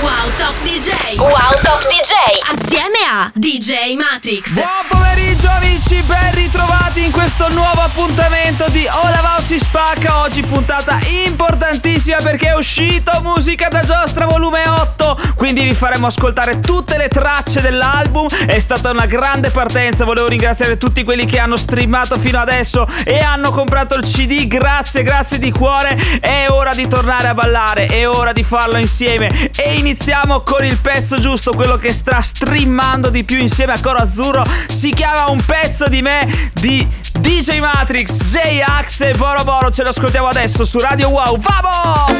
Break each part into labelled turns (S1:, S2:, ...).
S1: Wow Top DJ
S2: Wow Top DJ
S1: Assieme a DJ Matrix.
S3: Buon pomeriggio amici, ben ritrovati in questo nuovo appuntamento di Ola Wow si spacca. Oggi puntata importantissima perché è uscito Musica da Giostra volume 8 Quindi vi faremo ascoltare tutte le tracce dell'album. È stata una grande partenza, volevo ringraziare tutti quelli che hanno streamato fino adesso E hanno comprato il CD, grazie, grazie di cuore. È ora di tornare a ballare, è ora di farlo insieme. E iniziamo con il pezzo giusto, quello che sta streamando di più insieme a Coro Azzurro. Si chiama Un pezzo di me di DJ Matrix, J-Ax e Boro Boro. Ce lo ascoltiamo adesso su Radio Wow, vamos!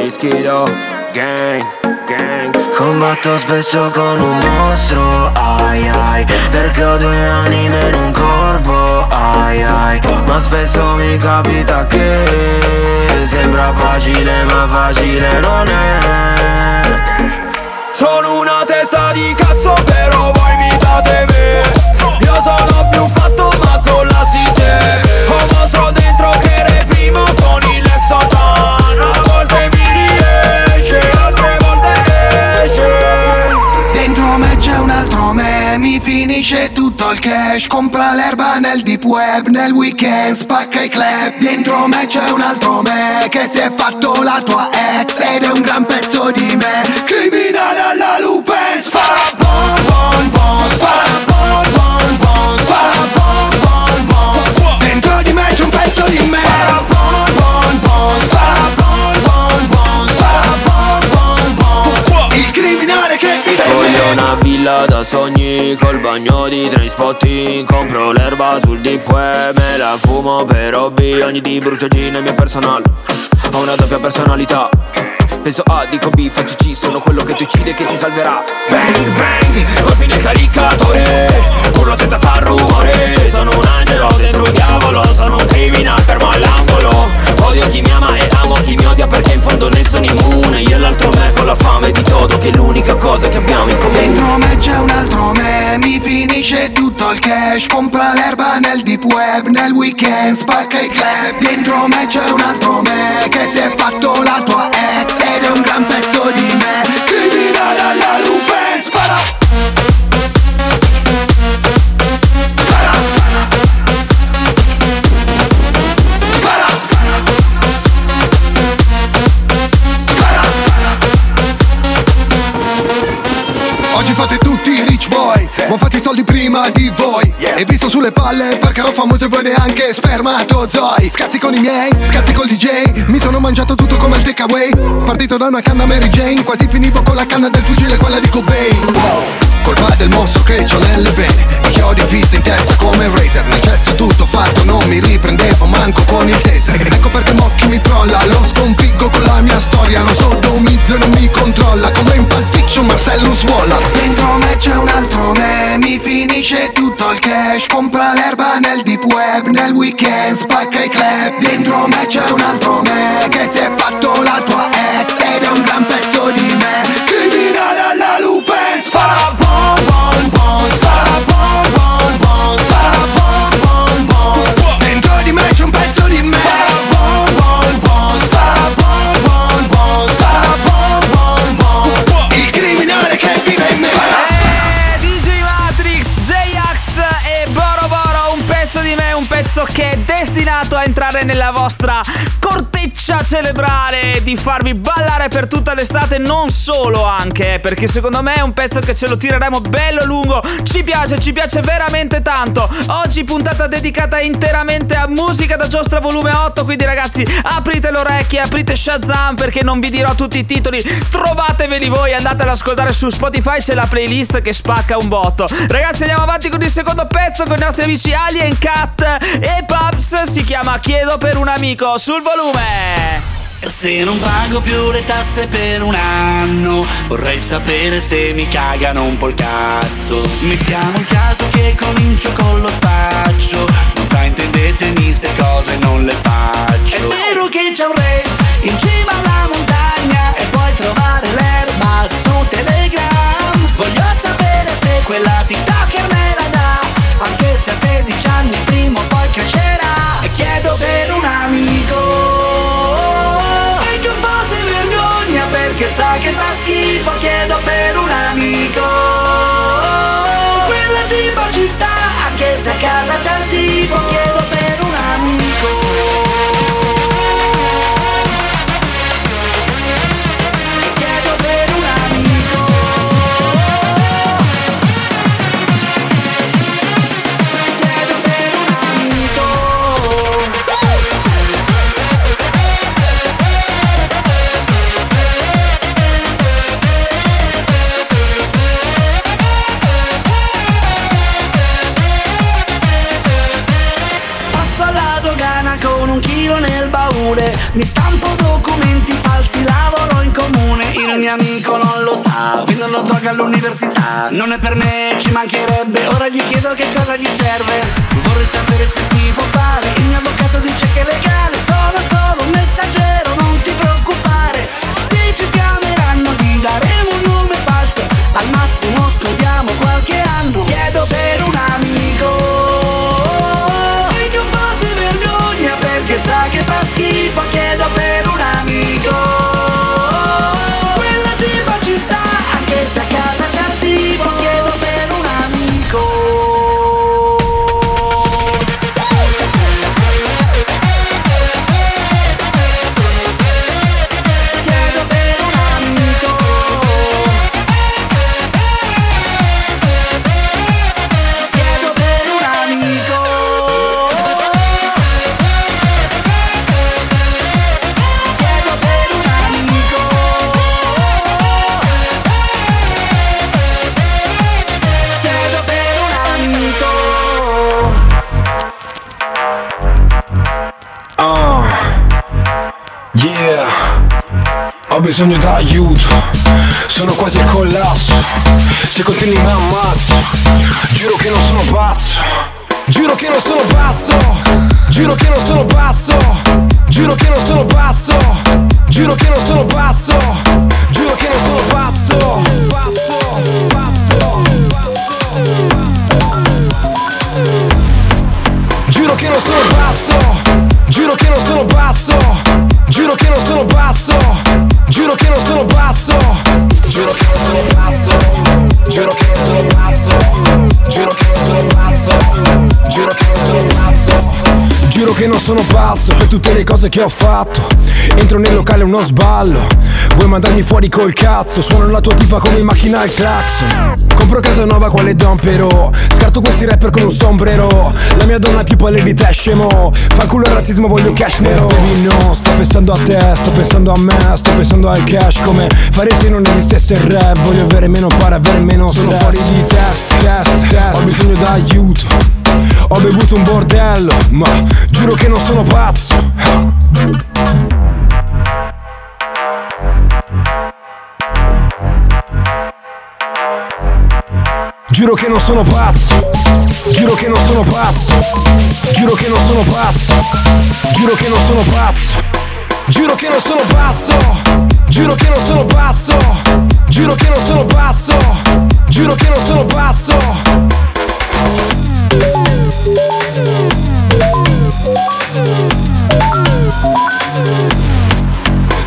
S4: Ischiro, gang, gang. Combatto spesso con un mostro, ai ai. Perché ho due anime in un corpo, ai ai. Ma spesso mi capita che Sembra facile ma facile non è. Sono una testa di cazzo però voi mi date me. Io sono più fatto ma con la site
S5: finisce tutto il cash. Compra l'erba nel deep web, nel weekend spacca i club. Dentro me c'è un altro me, che si è fatto la tua ex Ed è un gran pezzo di me, criminale
S4: col bagno di trainspotting Compro l'erba sul deep web, me la fumo per hobby Ogni di brucio G nel mio personale Ho una doppia personalità. Penso A, dico B, faccio C Sono quello che ti uccide e che ti salverà. Bang bang, colpi nel caricatore Urlo senza far rumore. Sono un angelo dentro un diavolo Sono un criminale fermo all'angolo Odio chi mi ama e amo chi mi odia Perché in fondo ne sono immune. Io e l'altro me con la fame di todo Che è l'unica cosa che abbiamo in comune.
S5: Dentro me c'è un altro me, mi finisce tutto il cash. Compra l'erba nel deep web, nel weekend spacca i club. Dentro me c'è un altro me, che si è fatto la tua ex Ed è un gran pezzo di me, criminale alla lupe Spara Ma ho fatto i soldi prima di voi. E visto sulle palle perché ero famoso e voi neanche spermatozoi Scazzi con i miei, scazzi col DJ Mi sono mangiato tutto come il takeaway. Partito da una canna Mary Jane Quasi finivo con la canna del fucile, quella di Cobain. Wow. Colpa del mostro che ho nelle vene I chiodi fissi in testa come Razer Necesso tutto fatto, non mi riprendevo manco con il taser. Ecco perché Mocchi mi trolla Lo sconfiggo con la mia storia. Lo sodomizzo e non mi controlla Come in Pulp Fiction Marcellus Wallace. Dentro me c'è un altro me Mi finisce tutto il cash. Compra l'erba nel deep web Nel weekend spacca i club. Dentro me c'è un altro me Che si è fatto la tua ex. Ed è un gran pezzo
S3: nella vostra corteccia cerebrale, di farvi ballare per tutta l'estate, non solo anche, eh, perché secondo me è un pezzo che ce lo tireremo bello lungo, ci piace, ci piace veramente tanto. Oggi puntata dedicata interamente a musica da giostra volume 8, quindi ragazzi aprite le orecchie, aprite Shazam perché non vi dirò tutti i titoli, trovateveli voi, andate ad ascoltare su Spotify, c'è la playlist che spacca un botto. Ragazzi andiamo avanti con il secondo pezzo con i nostri amici Alien Cat e Pubs, si chiama Chiedo per un amico, sul volume.
S6: Se non pago più le tasse per un anno Vorrei sapere se mi cagano un po' il cazzo. Mettiamo il caso che comincio con lo spaccio. Non fraintendetemi ste cose non le faccio. È vero che c'è un re in cima alla montagna E puoi trovare l'erba su Telegram. Voglio sapere se quella TikToker me la dà Anche se a 16 anni prima sa che fa schifo Chiedo per un amico. Quella tipo ci sta Anche se a casa c'è il tipo. Chiedo Mi stampo documenti falsi, lavoro in comune. Il mio amico non lo sa, vendono droga all'università. Non è per me, ci mancherebbe, ora gli chiedo che cosa gli serve. Vorrei sapere se si può fare, il mio avvocato dice che è legale. Sono solo un messaggero, non ti preoccupare. Se ci schiameranno gli daremo un nome falso. Al massimo studiamo qualche anno. Chiedo per un amico perché sa che fa
S7: bisogno d'aiuto, sono quasi al collasso, se continui mi ammazzo, giuro che non sono pazzo, giuro che non sono pazzo, giuro che non sono pazzo, giuro che non sono pazzo, giuro che non sono pazzo, giuro che non sono pazzo, pazzo, pazzo, Giuro che non sono pazzo, giuro che non sono pazzo, giuro che non sono pazzo, Giuro che non sono pazzo per tutte le cose che ho fatto. Entro nel locale uno sballo. Vuoi mandarmi fuori col cazzo? Suono la tua tipa come in macchina al clacson. Compro casa nuova quale dompero. Scarto questi rapper con un sombrero. La mia donna è più pelle di te scemo. Fa culo il razzismo voglio cash nero. Baby no, sto pensando a te, sto pensando a me Sto pensando al cash. Come fare se non esistesse il rap? Voglio avere meno pare, avere meno stress. Sono fuori di test, test, test. Ho bisogno d'aiuto ho bevuto un bordello, ma giuro che non sono pazzo. Giuro che non sono pazzo, giuro che non sono pazzo, giuro che non sono pazzo, giuro che non sono pazzo, giuro che non sono pazzo, giuro che non sono pazzo, giuro che non sono pazzo, giuro che non sono pazzo.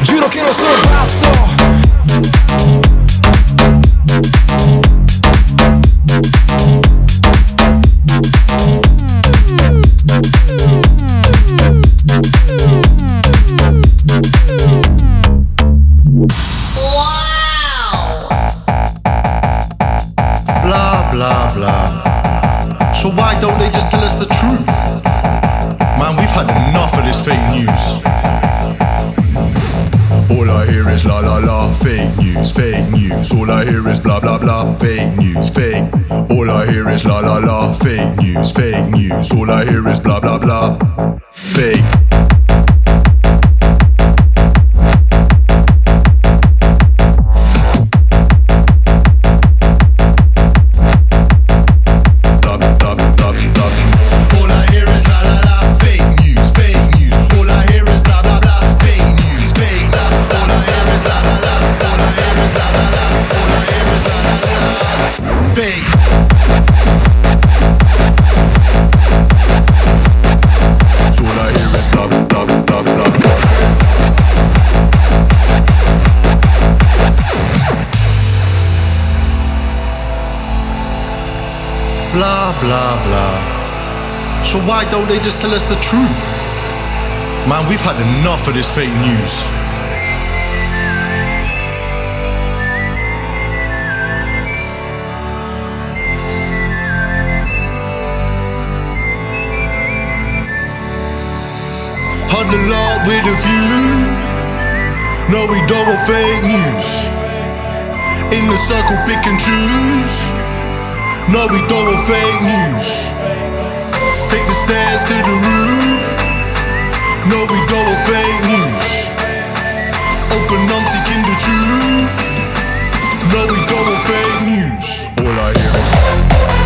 S7: Giuro che non sono pazzo
S8: news. All I hear is la la la, fake news, fake news. All I hear is blah blah blah, fake news, fake. All I hear is la la la, fake news, fake news. All I hear is blah blah blah, fake. Blah, blah. So why don't they just tell us the truth? Man, we've had enough of this fake news. Huddle up with a view. No, we don't want fake news. In the circle, pick and choose. No, we don't want fake news. Take the stairs to the roof. No, we don't want fake news. Open on seeking the truth. No, we don't want fake news. All I hear is.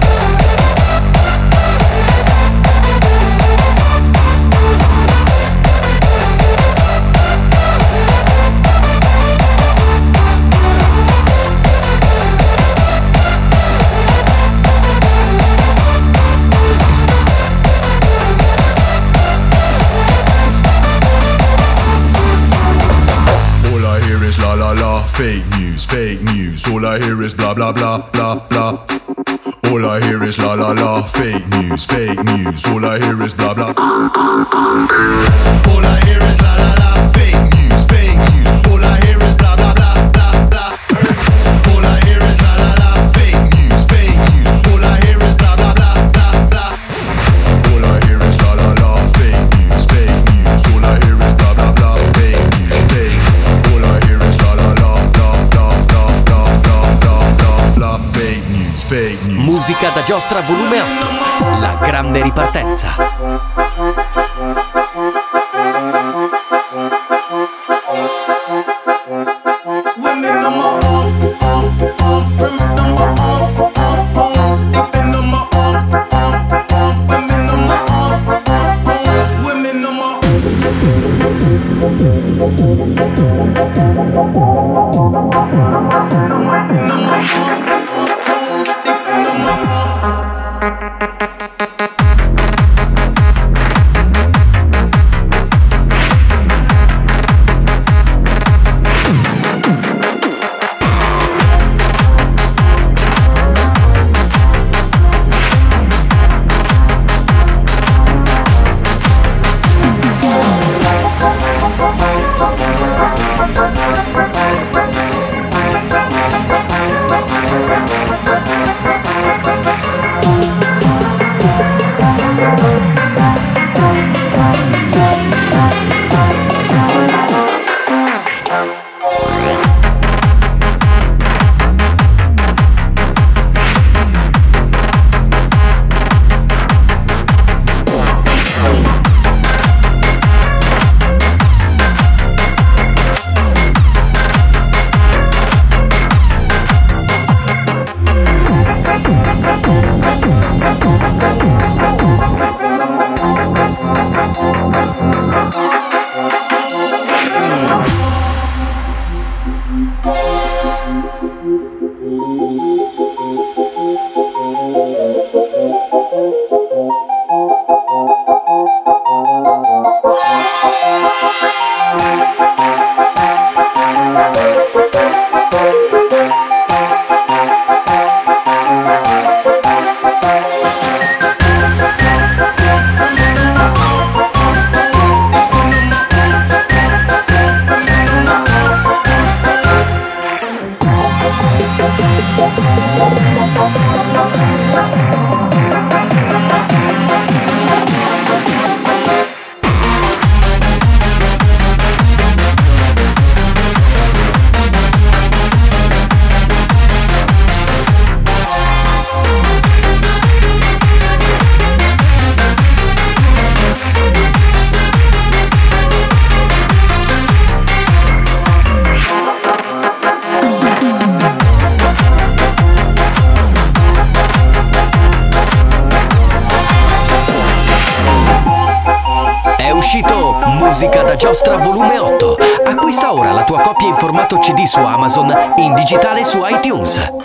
S8: Blah blah blah blah. All I hear is la la la, fake news, fake news. All I hear is blah blah.
S9: Giostra volume 8. La grande ripartenza. Giostra volume 8. Acquista ora la tua copia in formato CD su Amazon e in digitale su iTunes.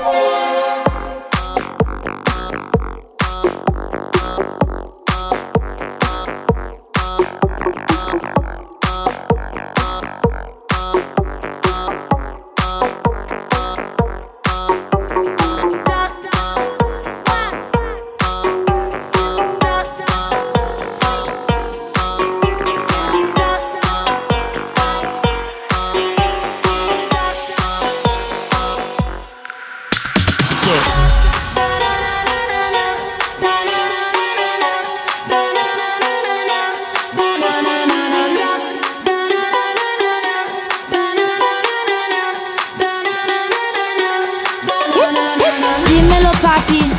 S10: papi,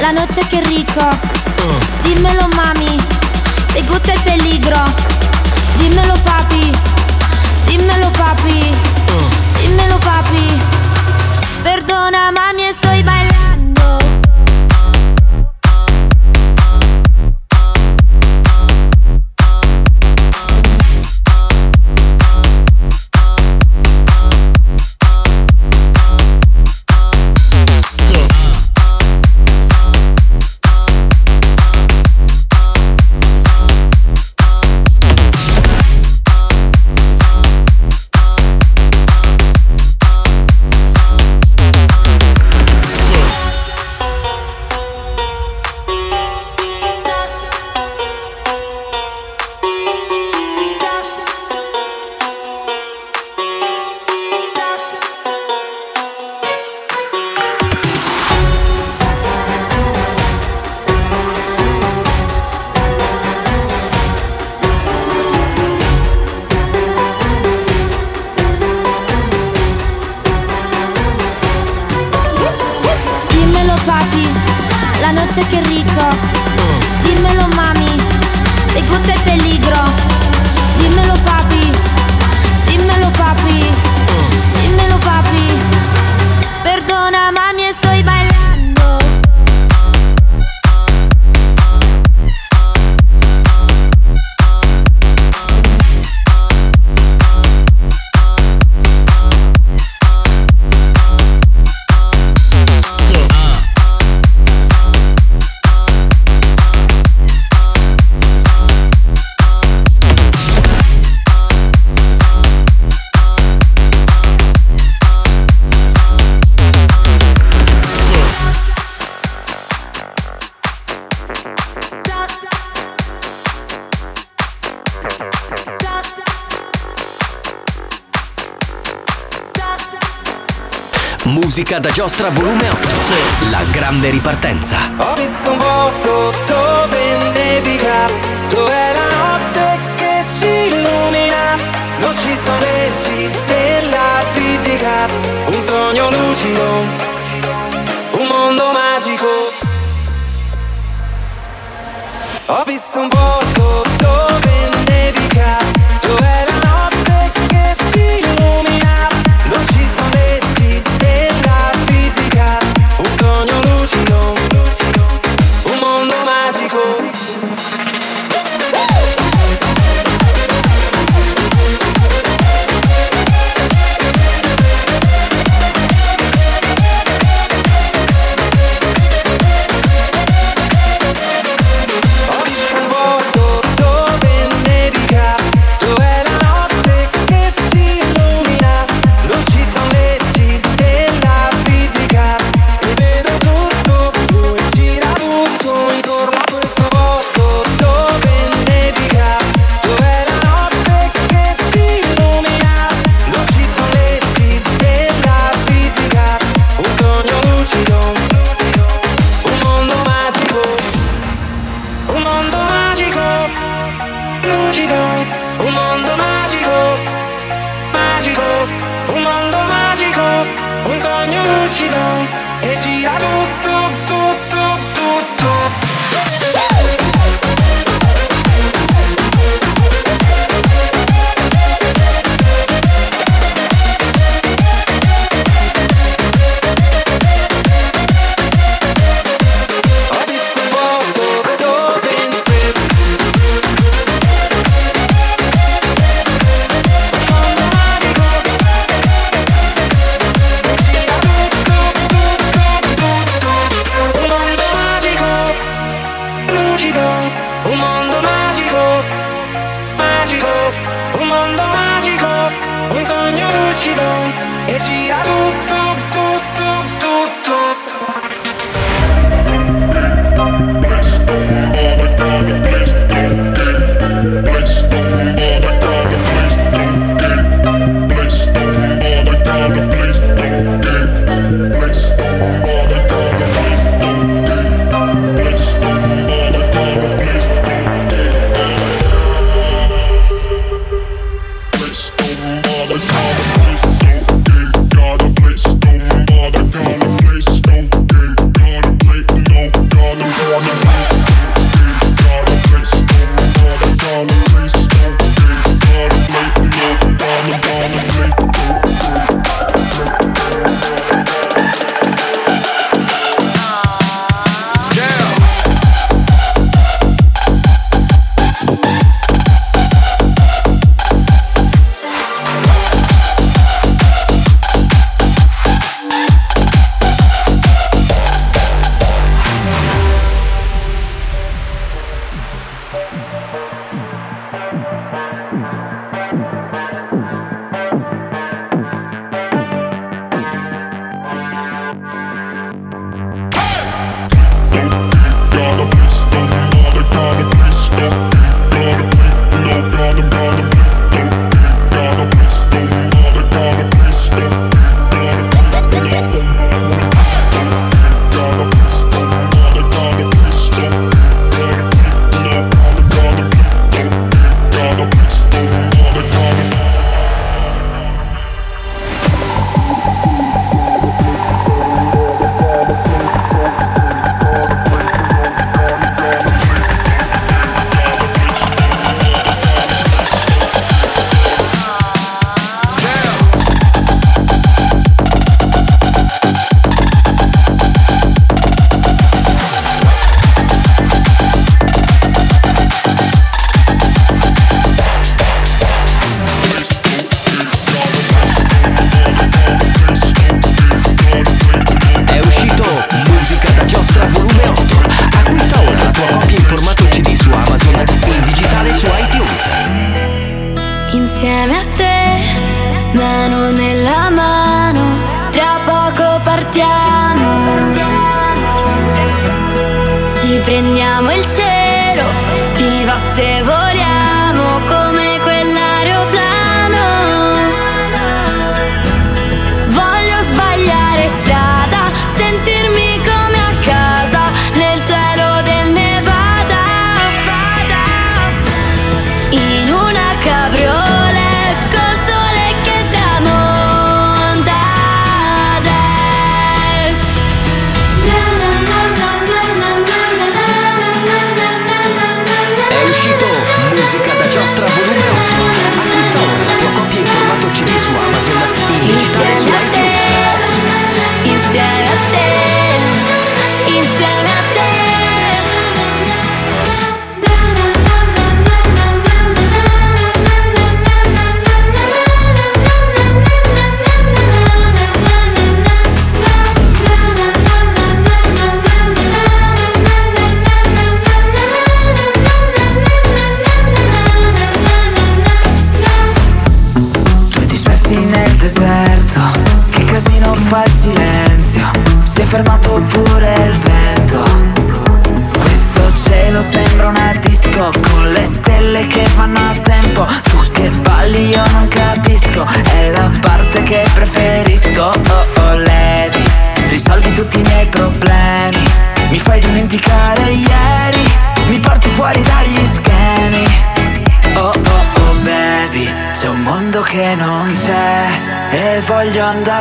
S10: la noce che ricco oh. Dimmelo mami, te gutta el peligro. Dimmelo papi, Dimmelo papi, oh. Dimmelo papi. Perdona mami, estoy bailando.
S9: musica da giostra volume 8. La grande ripartenza.
S11: Ho visto un posto dove nevica, dove è la notte che ci illumina. Non ci sono leggi della fisica, un sogno lucido, un mondo magico. Ho visto un posto dove nevica.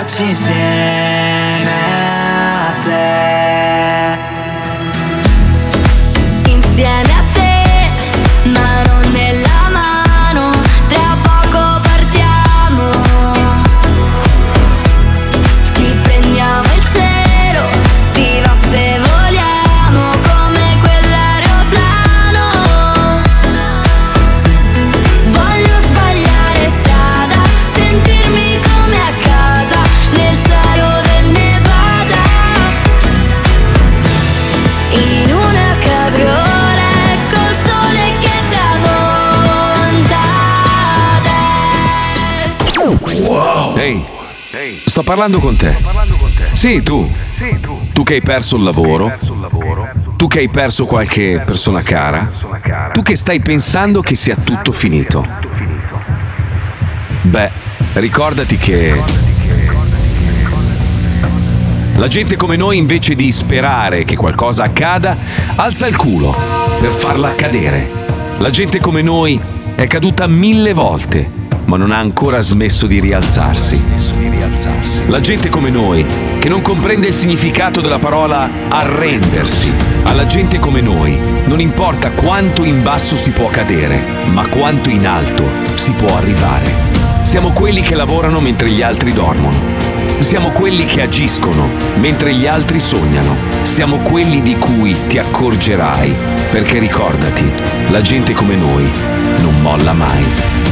S12: Voglio est.
S13: Ehi, sto parlando con te. Sì, tu. Tu che hai perso il lavoro. Tu che hai perso qualche persona cara. Tu che stai pensando che sia tutto finito. Beh, ricordati che... La gente come noi invece di sperare che qualcosa accada, alza il culo per farla accadere. La gente come noi è caduta mille volte, ma non ha ancora smesso di rialzarsi. La gente come noi, che non comprende il significato della parola arrendersi. Alla gente come noi non importa quanto in basso si può cadere, ma quanto in alto si può arrivare. Siamo quelli che lavorano mentre gli altri dormono. Siamo quelli che agiscono mentre gli altri sognano. Siamo quelli di cui ti accorgerai. Perché ricordati, la gente come noi non molla mai.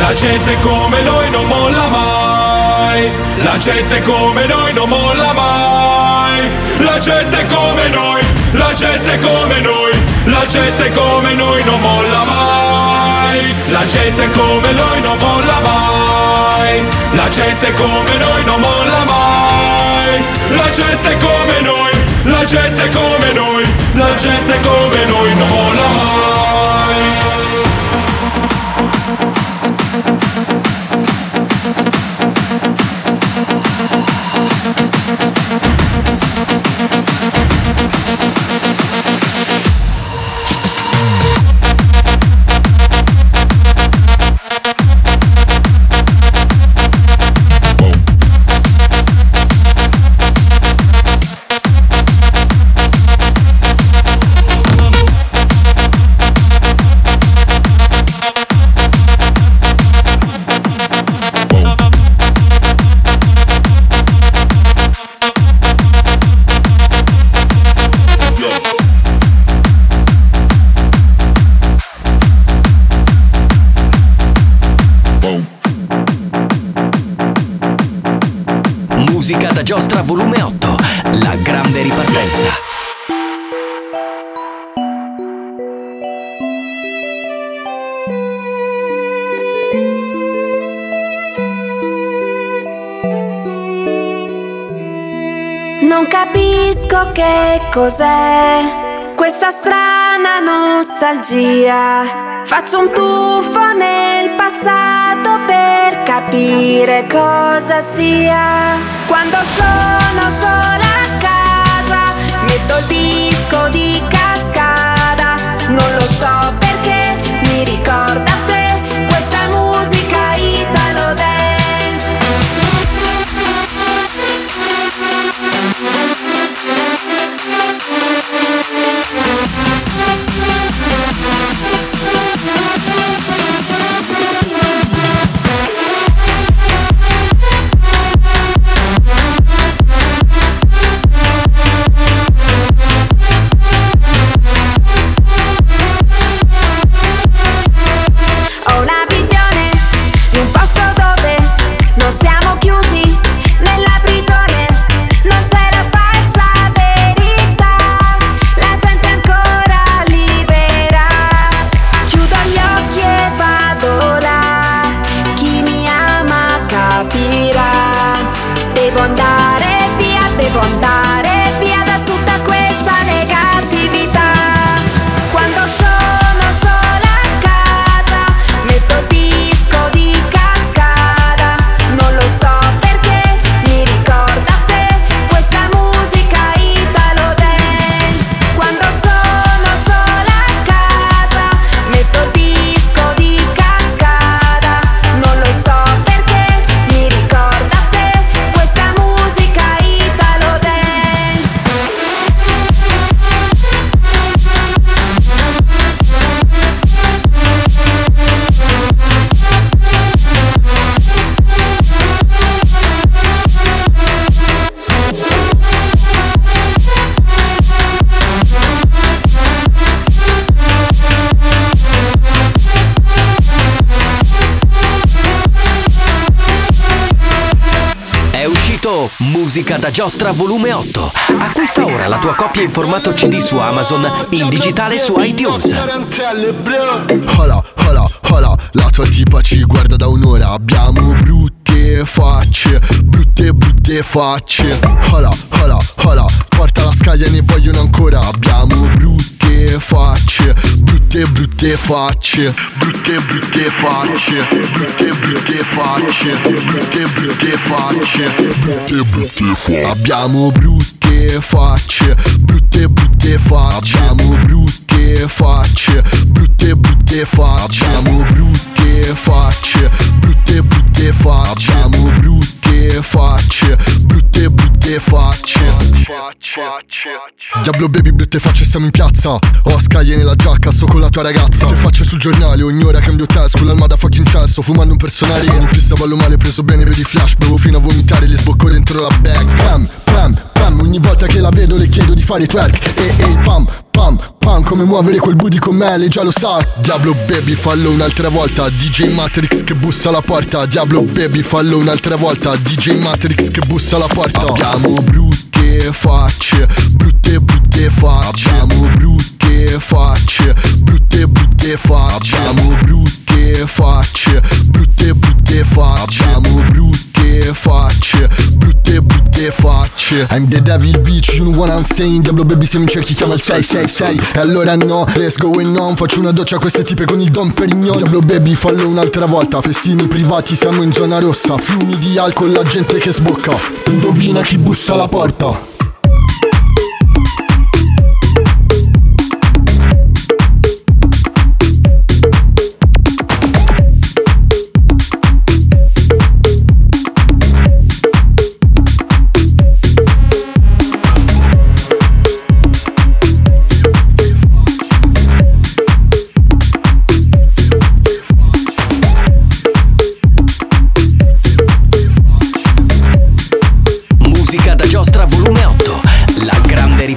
S9: La gente come noi non molla mai. La gente come noi non molla mai. La gente come noi, la gente come noi, la gente come noi non molla mai. La gente come noi non molla mai. La gente come noi non molla mai. La gente come noi, la gente come noi, la gente come noi non molla mai.
S14: Cos'è questa strana nostalgia. Faccio un tuffo nel passato per capire cosa sia. Quando sono sola a casa, metto il disco di cascada. Non lo
S9: Musica da Giostra volume 8. Acquista ora la tua copia in formato CD su Amazon, in digitale su iTunes.
S8: Hola, hola, hola, la tua tipa ci guarda da un'ora Abbiamo brutte facce, brutte brutte facce Hola, hola, hola, porta la scaglia ne vogliono ancora Abbiamo brutte facce, brutte brutte facce Brutte brutte facce, brutte brutte facce Brutte brutte facce, brutte brutte facce. Abbiamo brutte facce, brutte brutte facce. Abbiamo brutte facce, brutte brutte facce. Abbiamo brutte facce, brutte brutte facce. Abbiamo brutte facce, brutte brutte facce? Diablo baby brutte facce siamo in piazza. Ho scaglie nella giacca, sto con la tua ragazza. Te facce sul giornale, ogni ora cambio test Con l'almada fucking cesso, fumando un personale. Sono in pista, ballo male, preso bene, vedi flash Bevo fino a vomitare, le sbocco dentro la bag. Pam, pam, pam, ogni volta che la vedo le chiedo di fare twerk. E ehi pam, pam, pam, come muovere quel booty con me, lei già lo sa. Diablo baby fallo un'altra volta DJ Matrix che bussa alla porta. Diablo baby fallo un'altra volta DJ Matrix che bussa alla porta Abbiamo brutte facce, brutte brutte facce. Abbiamo brutte facce, brutte brutte facce. Abbiamo brutte facce, brutte brutte facce. Abbiamo brutte facce, brutte brutte facce I'm the devil bitch, you know what I'm saying? Diablo baby se mi cerchi chiama il 666 E allora no, let's going on. Faccio una doccia a queste tipe con il Don Perignon. Diablo baby fallo un'altra volta. Festini privati, siamo in zona rossa. Fiumi di alcol, la gente che sbocca. Indovina chi bussa alla porta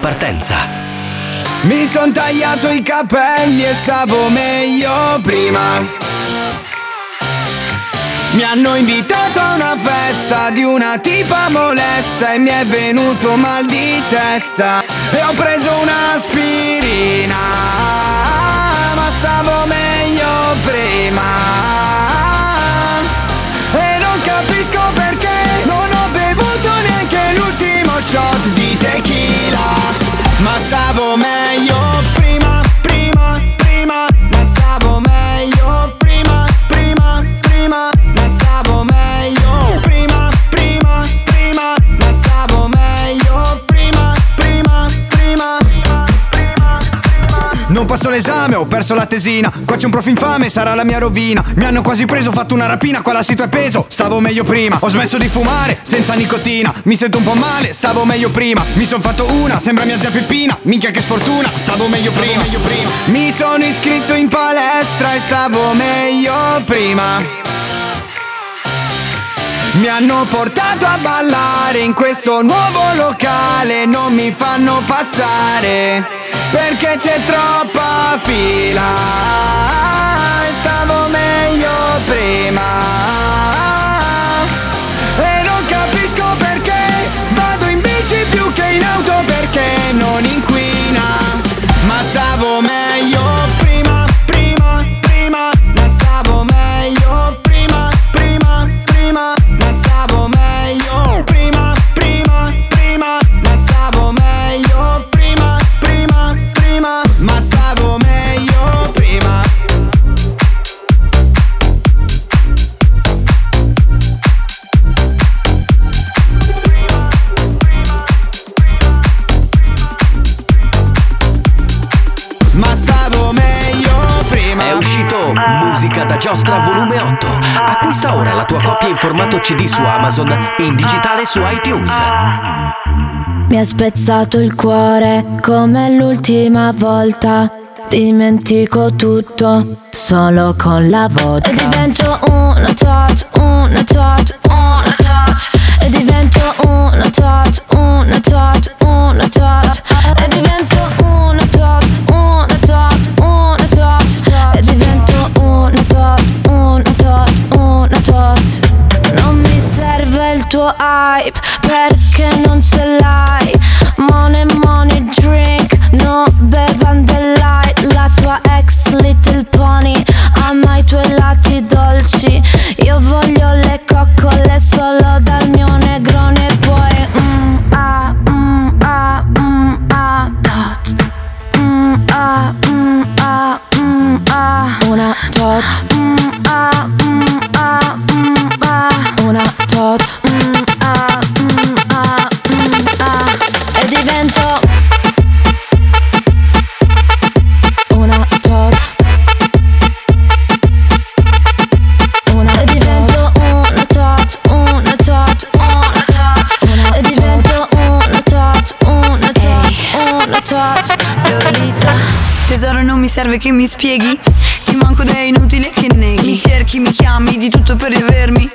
S9: grande ripartenza.
S15: Mi son tagliato i capelli e stavo meglio prima. Mi hanno invitato a una festa di una tipa molesta e mi è venuto mal di testa e ho preso un'aspirina, ma stavo meglio prima. E stavo meglio prima, prima, prima, ma stavo meglio prima, prima, prima, ma stavo meglio passo l'esame, ho perso la tesina. Qua c'è un prof infame, sarà la mia rovina. Mi hanno quasi preso, ho fatto una rapina, qua l'assito è peso. Stavo meglio prima. Ho smesso di fumare, senza nicotina. Mi sento un po' male, stavo meglio prima. Mi son fatto una, sembra mia zia Peppina. Minchia che sfortuna, stavo meglio prima. Mi sono iscritto in palestra e stavo meglio prima. Mi hanno portato a ballare in questo nuovo locale, non mi fanno passare perché c'è troppa fila. Stavo meglio prima.
S9: Giostra volume 8. Acquista ora la tua copia in formato CD su Amazon e in digitale su iTunes.
S10: Mi ha spezzato il cuore come l'ultima volta. Dimentico tutto solo con la vodka. E divento una tot, una tot, una tot. E divento una tot, serve
S16: che mi spieghi? Ti manco ed è inutile che neghi. Mi cerchi, mi chiami, di tutto per riavermi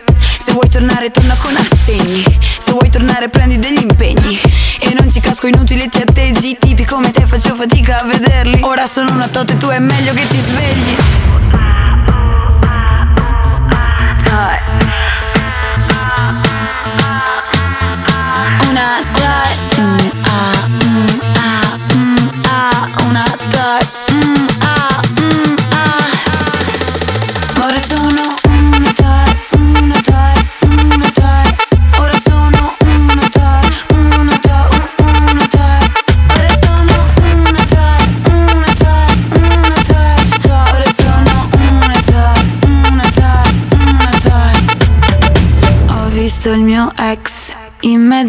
S16: Se vuoi tornare torna con assegni. Se vuoi tornare prendi degli impegni. E non ci casco inutile ti atteggi. Tipi come te faccio fatica a vederli. Ora sono una tot e tu è meglio che ti svegli. Dai.
S10: Una tot.
S16: Mm, ah, mm, ah, mm, ah, una tot.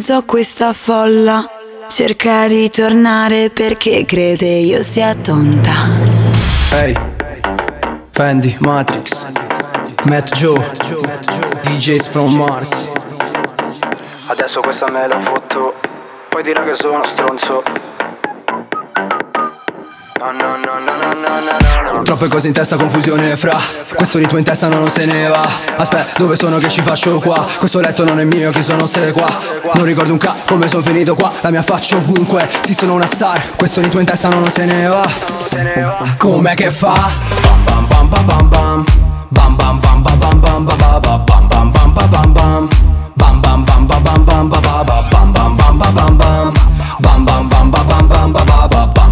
S16: Mezzo a questa folla. Cerca di tornare perché crede io sia tonta.
S15: Hey, Fendi, Matrix, Matt Joe, DJs from Mars.
S17: Adesso questa me la fotto Poi dirà che sono stronzo
S15: Troppe cose in testa, confusione fra Questo ritmo in testa non se ne va Aspetta, dove sono che ci faccio qua? Questo letto non è mio, chi sono se qua? Non ricordo un ca, come sono finito qua La mia faccia ovunque, sì sono una star Questo ritmo in testa non se ne va Com'è che fa? Bam bam bam bam bam bam Bam bam bam bam bam bam bam bam bam bam bam bam bam Bam bam bam bam bam bam bam bam bam bam bam bam bam Bam bam bam bam bam bam bam bam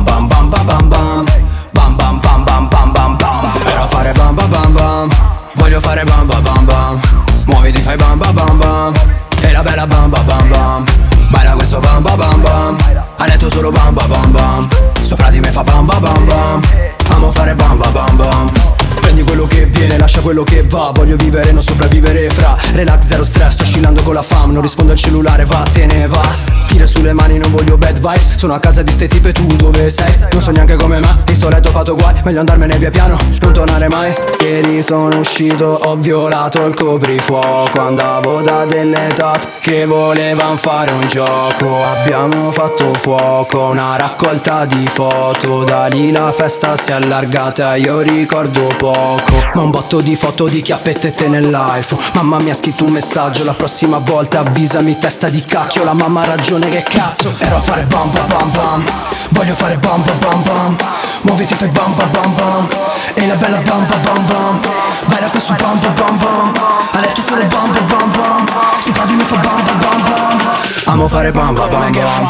S15: Voglio fare bam bam bam Muoviti fai bam bam bam E la bella bam bam bam Baila questo bam bam bam bam A letto solo bam bam bam Sopra di me fa bam bam bam Amo fare bam bam bam bam
S18: Prendi quello che viene, lascia quello che va. Voglio vivere, non sopravvivere fra Relax, zero stress, sto scillando con la fam Non rispondo al cellulare, vattene va. Tira sulle mani, non voglio bad vibes. Sono a casa di ste tipe, tu dove sei? Non so neanche come me, mi sto letto, fatto guai. Meglio andarmene via piano, non tornare mai. Ieri sono uscito, ho violato il coprifuoco. Andavo da delle tot che volevan fare un gioco. Abbiamo fatto fuoco, una raccolta di foto. Da lì la festa si è allargata, io ricordo poco Ma un botto di foto di chiappette e te nell'iPhone Mamma mi ha scritto un messaggio, la prossima volta avvisami testa di cacchio La mamma ha ragione, che cazzo Ero a fare bam bam bam bam Voglio fare bam bam bam bam Muoviti fai bam bam bam bam E la bella bam bam bam bam Bella questo bam bam bam bam A letto solo bam bam bam bam Sopra di me fa bam bam bam bam Amo fare bam bam bam bam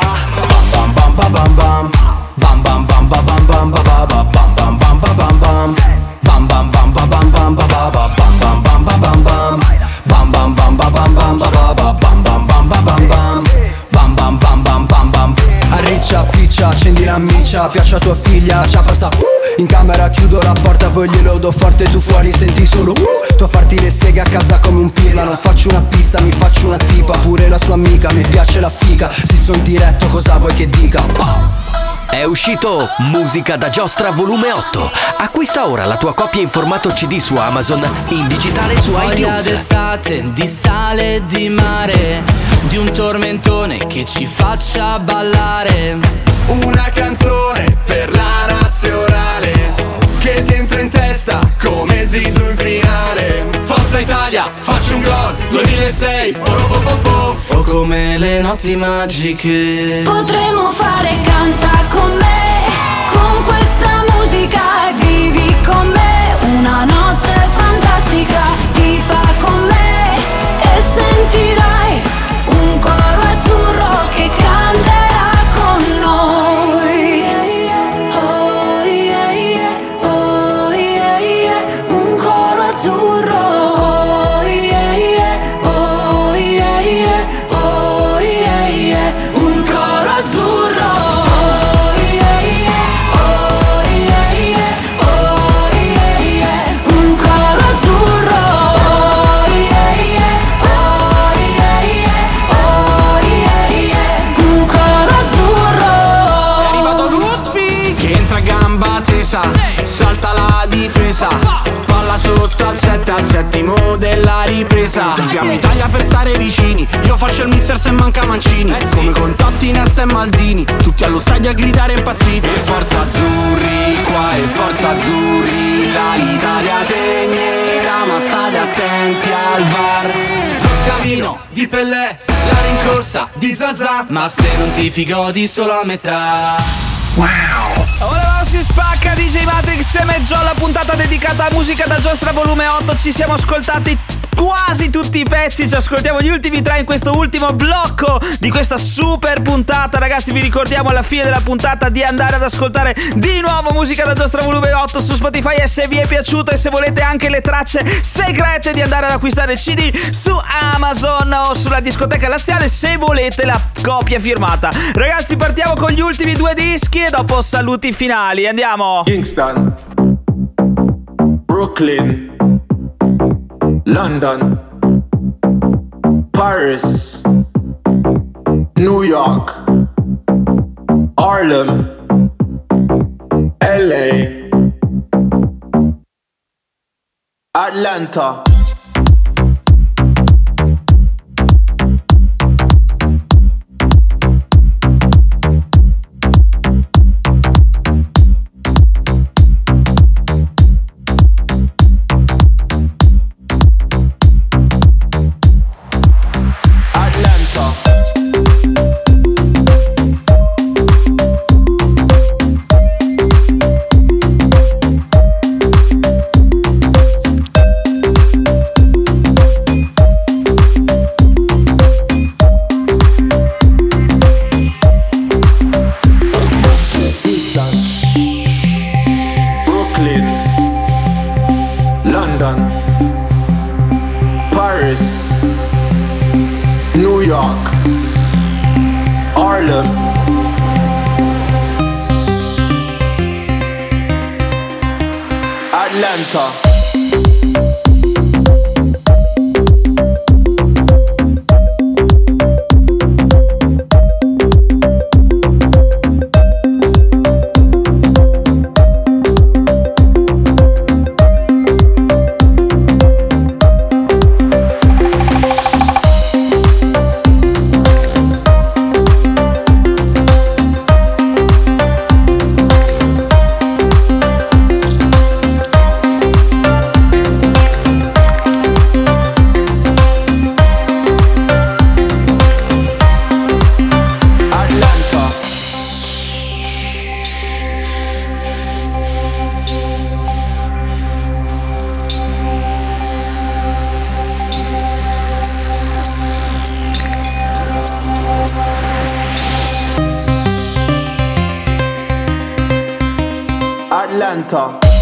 S18: Bam bam bam bam bam Bam bam bam bam bam bam bam bam bam bam bam bam bam Bam bam bam bam bam bam bam bam bam bam bam bam bam Bam bam bam bam bam bam bam bam bam bam bam bam bam Bam bam bam bam bam bam Arriccia, piccia, accendi la miccia Piace a tua figlia, ciapa sta In camera chiudo la porta poi glielo do forte Tu fuori senti solo uh, Tu a farti le seghe a casa come un pirla Non faccio una pista, mi faccio una tipa Pure la sua amica, mi piace la figa Si son diretto, cosa vuoi che dica? Pow.
S9: È uscito Musica da giostra volume 8. Acquista ora la tua copia in formato CD su Amazon in digitale su
S6: Voglia
S9: iTunes.
S6: d'estate, di sale e di mare Di un tormentone che ci faccia ballare
S19: Una canzone per la nazionale Che ti entra in testa come Zizou in finale Forza Italia, faccio un gol 2006 po, po, po, po.
S6: O come le notti magiche
S16: Potremmo fare canta con me, con questa musica e vivi con me. Una notte fantastica, ti fa con me e sentirai
S6: 7 al settimo della ripresa. Tifiamo Italia per stare vicini. Io faccio il mister se manca Mancini. Come con Totti, Nesta e Maldini. Tutti allo stadio a gridare impazziti. E forza azzurri qua e forza azzurri. Là l'Italia segnerà ma state attenti al bar.
S19: Lo scavino di Pellè La rincorsa di Zazà.
S6: Ma se non ti godi solo a metà
S3: Ora si spacca DJ Matrix e Meggio la puntata dedicata a musica da giostra volume 8 Ci siamo ascoltati quasi tutti i pezzi Ci ascoltiamo gli ultimi tre in questo ultimo blocco Di questa super puntata. Ragazzi vi ricordiamo alla fine della puntata Di andare ad ascoltare di nuovo musica da giostra volume 8 Su Spotify. E se vi è piaciuto E se volete anche le tracce segrete Di andare ad acquistare il CD su Amazon O sulla discoteca laziale Se volete la copia firmata. Ragazzi partiamo con gli ultimi due dischi E dopo saluti finali. Andiamo.
S20: Kingston, Brooklyn, London, Paris, New York, Harlem, LA, Atlanta.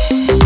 S20: Atlanta. Atlanta.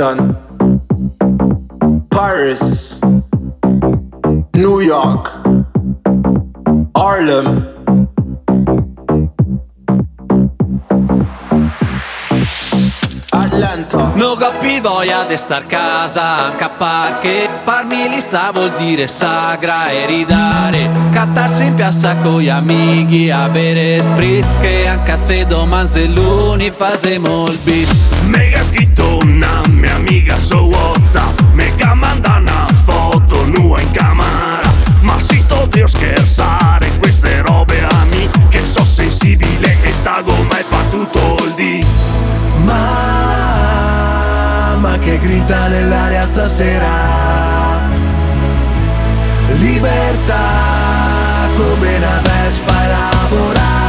S20: London, Paris, New York, Harlem. Atlanta.
S21: Non capi voglia di star casa anche a perché parmi lista vuol dire sagra e ridare Cattarsi in piazza con gli amici a bere spritz Che anche se domani se l'uni fasemo il bis
S22: Mega scritto amica su Whatsapp Mega manda una foto nua in camera. Ma si devo scherzare queste robe a me Che so sensibile e sta gomma e fa tutto il dì
S23: Mamma che grida nell'aria stasera. Libertà come una vespa elabora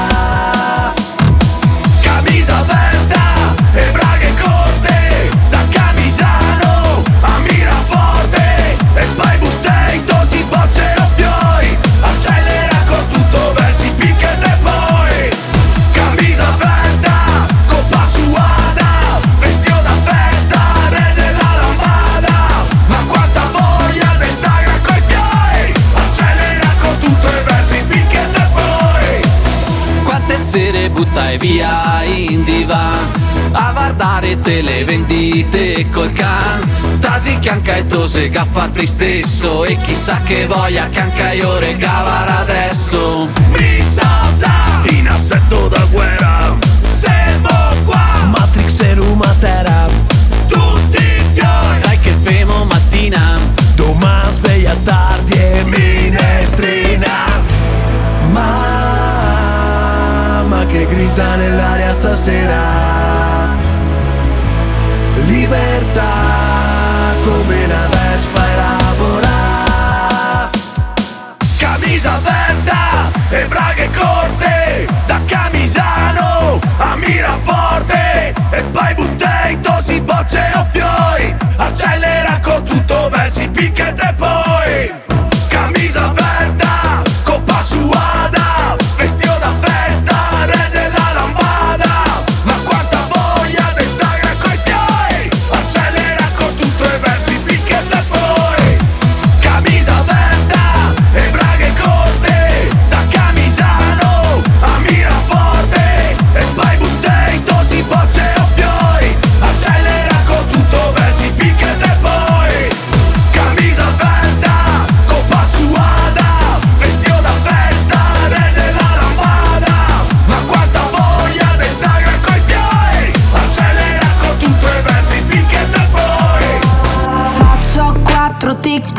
S21: via in divan a guardare te le vendite col can. Tasi che anche e tose fatto te stesso E chissà che voglia che anche io regavare adesso.
S22: Mi sosa! In assetto da guerra. Siamo qua!
S23: Matrix e Rumatera
S22: Tutti fioi
S21: Dai che femo mattina.
S23: Domani sveglia tardi e minestrina. Mamma che grida nell'aria stasera. Libertà come una vespa elabora
S22: Camisa aperta e braghe corte Da Camisano a Miraporte. E poi buttei tosi bocce o fioi Accelera con tutto verso i picket e poi. Camisa aperta,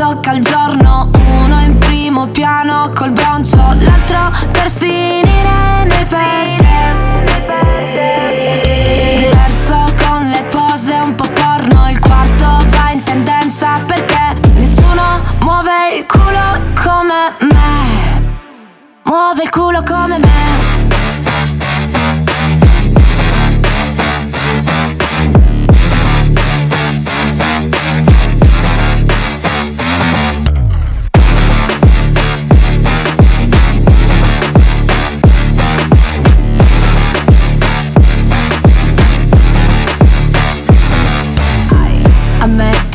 S10: toca el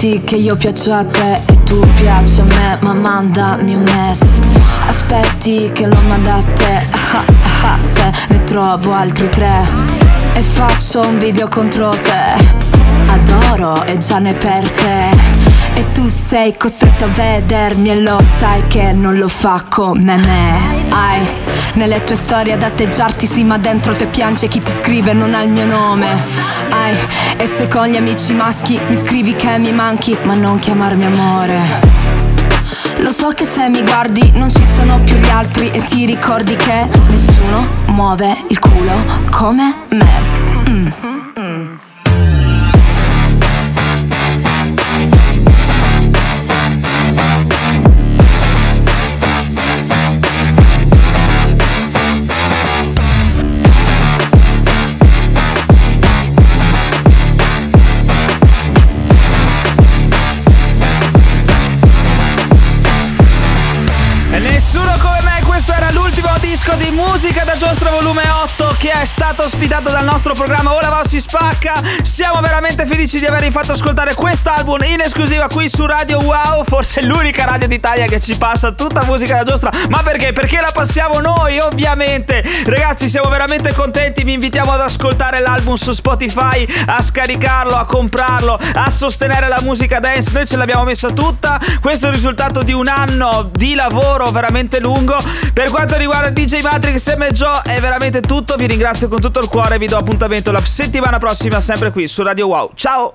S10: Ammetti che io piaccio a te e tu piaci a me, ma mandami un mess. Aspetti che lo manda a te, ah, ah, ah, se ne trovo altri tre. E faccio un video contro te. Adoro e già ne per te. E tu sei costretto a vedermi e lo sai che non lo fa come me. Hai nelle tue storie ad atteggiarti sì, ma dentro te piange chi ti scrive non ha il mio nome.
S14: Ai, e se con gli amici maschi mi scrivi che mi manchi, ma non chiamarmi amore. Lo so che se mi guardi non ci sono più gli altri e ti ricordi che nessuno muove il culo come me. Mm.
S3: Stato ospitato dal nostro programma Ora Va si spacca. Siamo veramente felici di avervi fatto ascoltare quest'album in esclusiva qui su Radio Wow, forse l'unica radio d'Italia che ci passa tutta musica da giostra. Ma perché? Perché la passiamo noi, ovviamente. Ragazzi, siamo veramente contenti, vi invitiamo ad ascoltare l'album su Spotify, a scaricarlo, a comprarlo, a sostenere la musica dance. Noi ce l'abbiamo messa tutta. Questo è il risultato di un anno di lavoro veramente lungo. Per quanto riguarda DJ Matrix e Joe è veramente tutto. Vi ringrazio con tutto il cuore. Vi do appuntamento la settimana prossima, sempre qui su Radio Wow. Ciao!